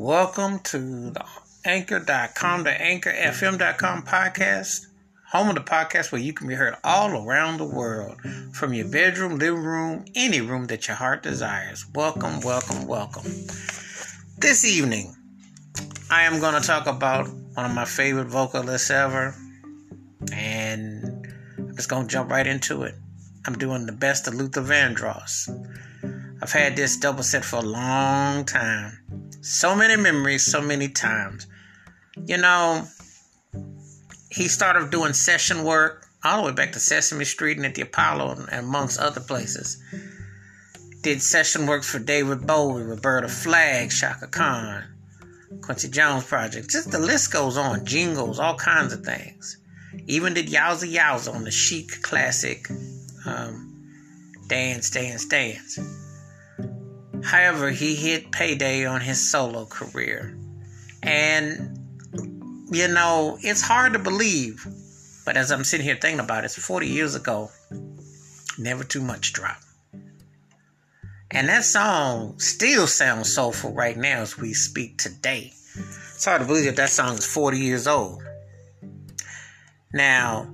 Welcome to the anchor.com, the anchorfm.com podcast, home of the podcast where you can be heard all around the world from your bedroom, living room, any room that your heart desires. Welcome, welcome, welcome. This evening, I am going to talk about one of my favorite vocalists ever, and I'm just going to jump right into it. I'm doing the best of Luther Vandross. I've had this double set for a long time. So many memories, so many times. You know, he started doing session work all the way back to Sesame Street and at the Apollo and amongst other places. Did session works for David Bowie, Roberta Flack, Chaka Khan, Quincy Jones Project. Just the list goes on. Jingles, all kinds of things. Even did Yowsah Yowsah on the Chic classic um, Dance, Dance, Dance. However, he hit payday on his solo career. And, you know, it's hard to believe, but as I'm sitting here thinking about it, it's 40 years ago. Never Too Much drop. And that song still sounds soulful right now as we speak today. It's hard to believe that that song is 40 years old. Now,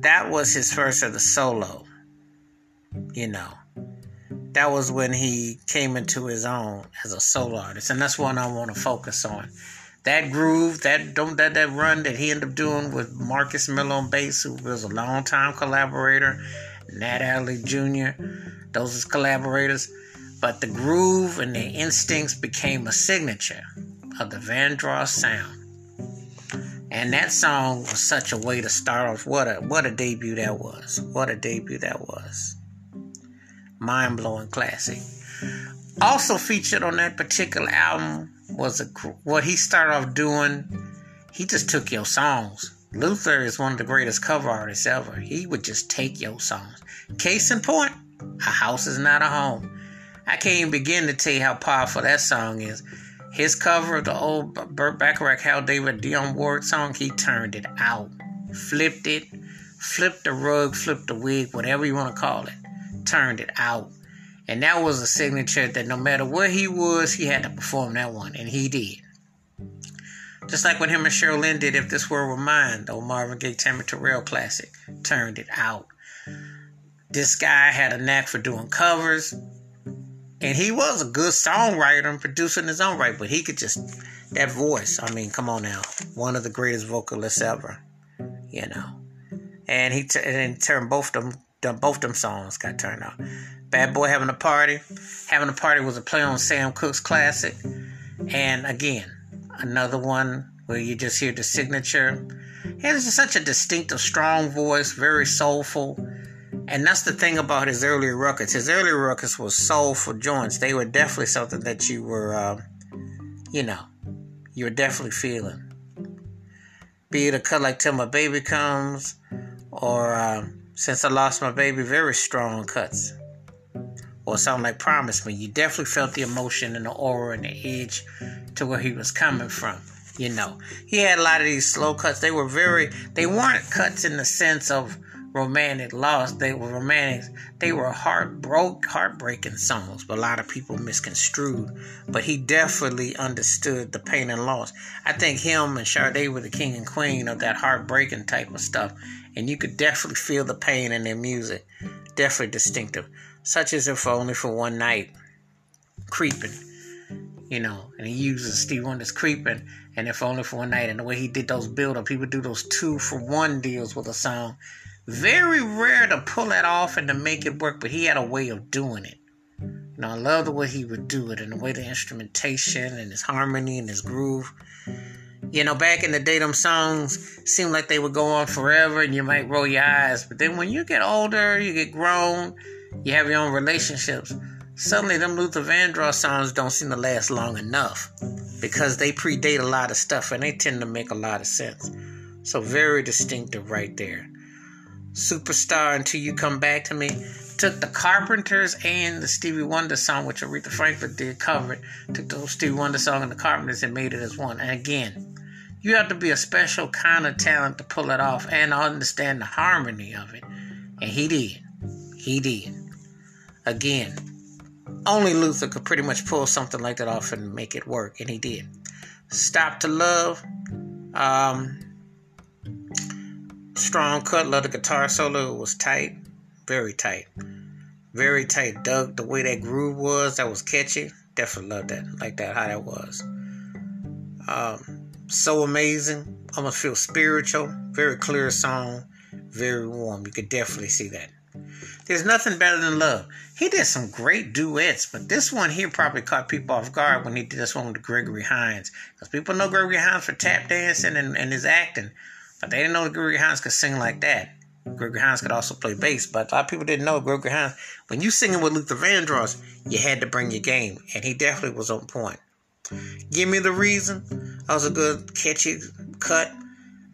that was his first of the solo. You know, that was when he came into his own as a solo artist, and that's one I want to focus on. That groove, that don't that that run that he ended up doing with Marcus Miller on bass, who was a long time collaborator, Nat Adderley Jr. Those is collaborators, but the groove and the instincts became a signature of the Van Vandross sound. And that song was such a way to start off. What a what a debut that was. What a debut that was. Mind blowing classic. Also featured on that particular album was a what he started off doing. He just took your songs. Luther is one of the greatest cover artists ever. He would just take your songs. Case in point, a house is not a home. I can't even begin to tell you how powerful that song is. His cover of the old Burt Bacharach, Hal David, Dionne Warwick song, he turned it out, flipped it, flipped the rug, flipped the wig, whatever you want to call it, turned it out. And that was a signature that no matter where he was, he had to perform that one, and he did. Just like when him and Cheryl Lynn did If This World Were Mine, the Marvin Gaye Tammy Terrell classic, turned it out. This guy had a knack for doing covers, and he was a good songwriter and producer in his own right, but he could just that voice. I mean, come on now, one of the greatest vocalists ever, you know. And he t- and turned both of them, both them songs got turned out. Bad Boy having a party, having a party was a play on Sam Cooke's classic, and again, another one where you just hear the signature. He has such a distinctive, strong voice, very soulful and that's the thing about his earlier records. His earlier records were soulful joints. They were definitely something that you were, uh, you know, you were definitely feeling. Be it a cut like Till My Baby Comes or uh, Since I Lost My Baby, very strong cuts. Or something like Promise Me. You definitely felt the emotion and the aura and the edge to where he was coming from. You know, he had a lot of these slow cuts. They were very, they weren't cuts in the sense of romantic loss. They were romantic. They were heartbroke, heartbreaking songs, but a lot of people misconstrued. But he definitely understood the pain and loss. I think him and Sade were the king and queen of that heartbreaking type of stuff, and you could definitely feel the pain in their music. Definitely distinctive, such as if only for one night, creeping. You know, and he uses Steve Wonder's creeping, and if only for one night, and the way he did those build up, he would do those two for one deals with a song very rare to pull that off and to make it work, but he had a way of doing it. You know, I love the way he would do it and the way the instrumentation and his harmony and his groove. You know, back in the day, them songs seemed like they would go on forever and you might roll your eyes. But then when you get older, you get grown, you have your own relationships, suddenly them Luther Vandross songs don't seem to last long enough because they predate a lot of stuff and they tend to make a lot of sense. So, very distinctive right there. Superstar Until You Come Back to Me. Took the Carpenters and the Stevie Wonder song, which Aretha Franklin did cover it. Took the Stevie Wonder song and the Carpenters and made it as one. And again, you have to be a special kind of talent to pull it off and understand the harmony of it. And he did. He did. Again, only Luther could pretty much pull something like that off and make it work, and he did. Stop to Love, um, strong cut, love the guitar solo it was tight, very tight, very tight. Dug the way that groove was, that was catchy. Definitely loved that, like that, how that was. Um, so amazing, almost feel spiritual, very clear song, very warm. You could definitely see that. There's nothing better than love. He did some great duets, but this one here probably caught people off guard when he did this one with Gregory Hines. Because people know Gregory Hines for tap dancing and, and his acting, but they didn't know that Gregory Hines could sing like that. Gregory Hines could also play bass, but a lot of people didn't know Gregory Hines. When you singing with Luther Vandross, you had to bring your game, and he definitely was on point. Give me the reason. That was a good, catchy cut.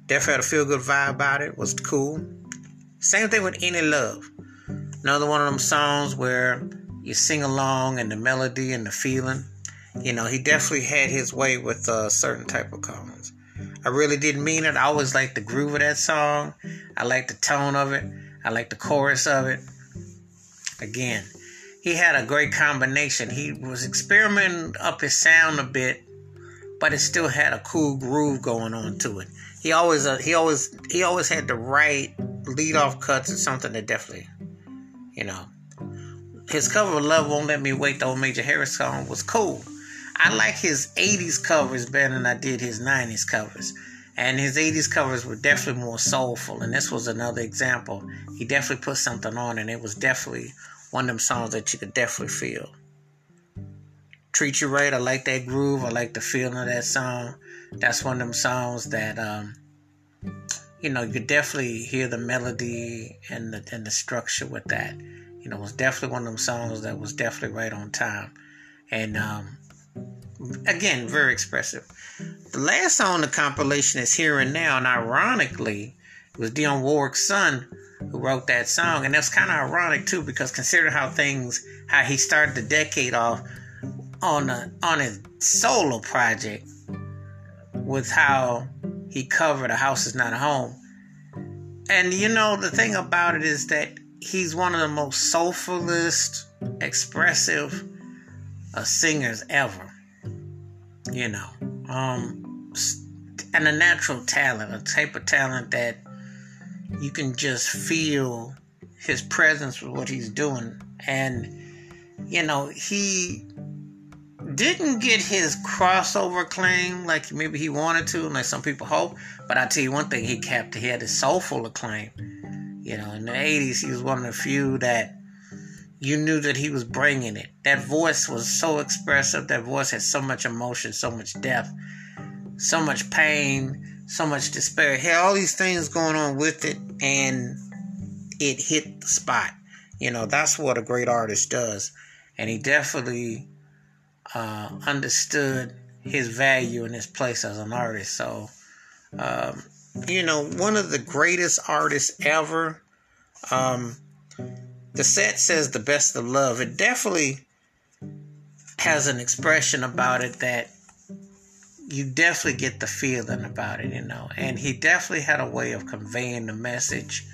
Definitely had a feel good vibe about it. Was cool. Same thing with Any Love. Another one of them songs where you sing along and the melody and the feeling. You know, he definitely had his way with a certain type of songs. I really didn't mean it. I always liked the groove of that song. I like the tone of it. I like the chorus of it. Again, he had a great combination. He was experimenting up his sound a bit, but it still had a cool groove going on to it. He always, uh, he always, he always had the right lead off cuts and something that definitely you know. His cover of Love Won't Let Me Wait, the old Major Harris song, was cool. I like his 80s covers better than I did his 90s covers. And his 80s covers were definitely more soulful. And this was another example. He definitely put something on, and it was definitely one of them songs that you could definitely feel. Treat You Right, I like that groove. I like the feeling of that song. That's one of them songs that um, you know, you definitely hear the melody and the and the structure with that. You know, it was definitely one of them songs that was definitely right on time. And um, again, very expressive. The last song on the compilation is Here and Now, and ironically, it was Dionne Warwick's son who wrote that song. And that's kind of ironic too, because consider how things, how he started the decade off on a, on his solo project with how he covered A House Is Not a Home. And you know, the thing about it is that he's one of the most soulfulest, expressive uh, singers ever. You know, um, and a natural talent, a type of talent that you can just feel his presence with what he's doing. And, you know, he didn't get his crossover claim like maybe he wanted to, like some people hope. But I tell you one thing, he kept he had his soulful acclaim. You know, in the '80s, he was one of the few that you knew that he was bringing it. That voice was so expressive. That voice had so much emotion, so much depth, so much pain, so much despair. He had all these things going on with it, and it hit the spot. You know, that's what a great artist does. And he definitely uh, understood his value and his place as an artist. So, um, you know, one of the greatest artists ever. Um, the set says the best of love. It definitely has an expression about it that you definitely get the feeling about it, you know. And he definitely had a way of conveying the message,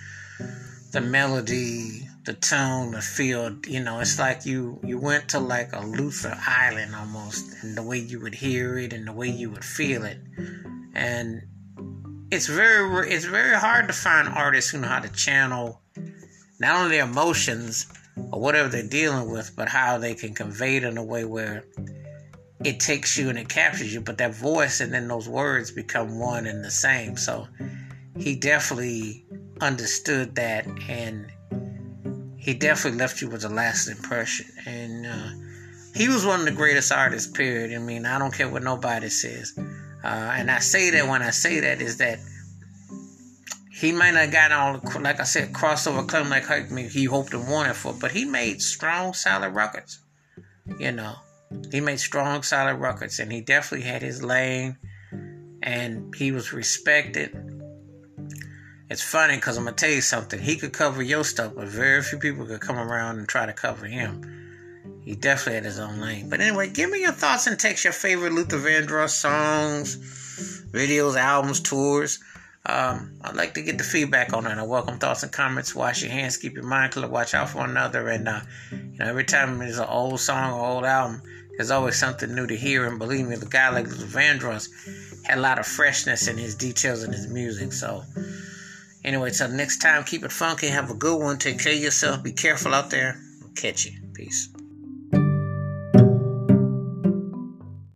the melody, the tone, the feel. You know, it's like you you went to like a Luther Island almost, and the way you would hear it and the way you would feel it, and it's very it's very hard to find artists who know how to channel not only their emotions or whatever they're dealing with, but how they can convey it in a way where it takes you and it captures you, but that voice and then those words become one and the same. So he definitely understood that and he definitely left you with a lasting impression. And uh, he was one of the greatest artists, period. I mean, I don't care what nobody says. Uh, and I say that when I say that is that he might not got all, like I said, crossover claim like he hoped and wanted for, but he made strong, solid records. You know, he made strong, solid records, and he definitely had his lane, and he was respected it's funny because I'm gonna tell you something. He could cover your stuff, but very few people could come around and try to cover him. He definitely had his own lane. But anyway, give me your thoughts and text your favorite Luther Vandross songs, videos, albums, tours. Um, I'd like to get the feedback on that. I welcome thoughts and comments. Wash your hands, keep your mind clear, watch out for one another. And, uh, you know, every time there's an old song or old album, there's always something new to hear. And believe me, the guy like Vandross had a lot of freshness in his details and his music. So, anyway, till next time, keep it funky. Have a good one. Take care of yourself. Be careful out there. Catch you. Peace.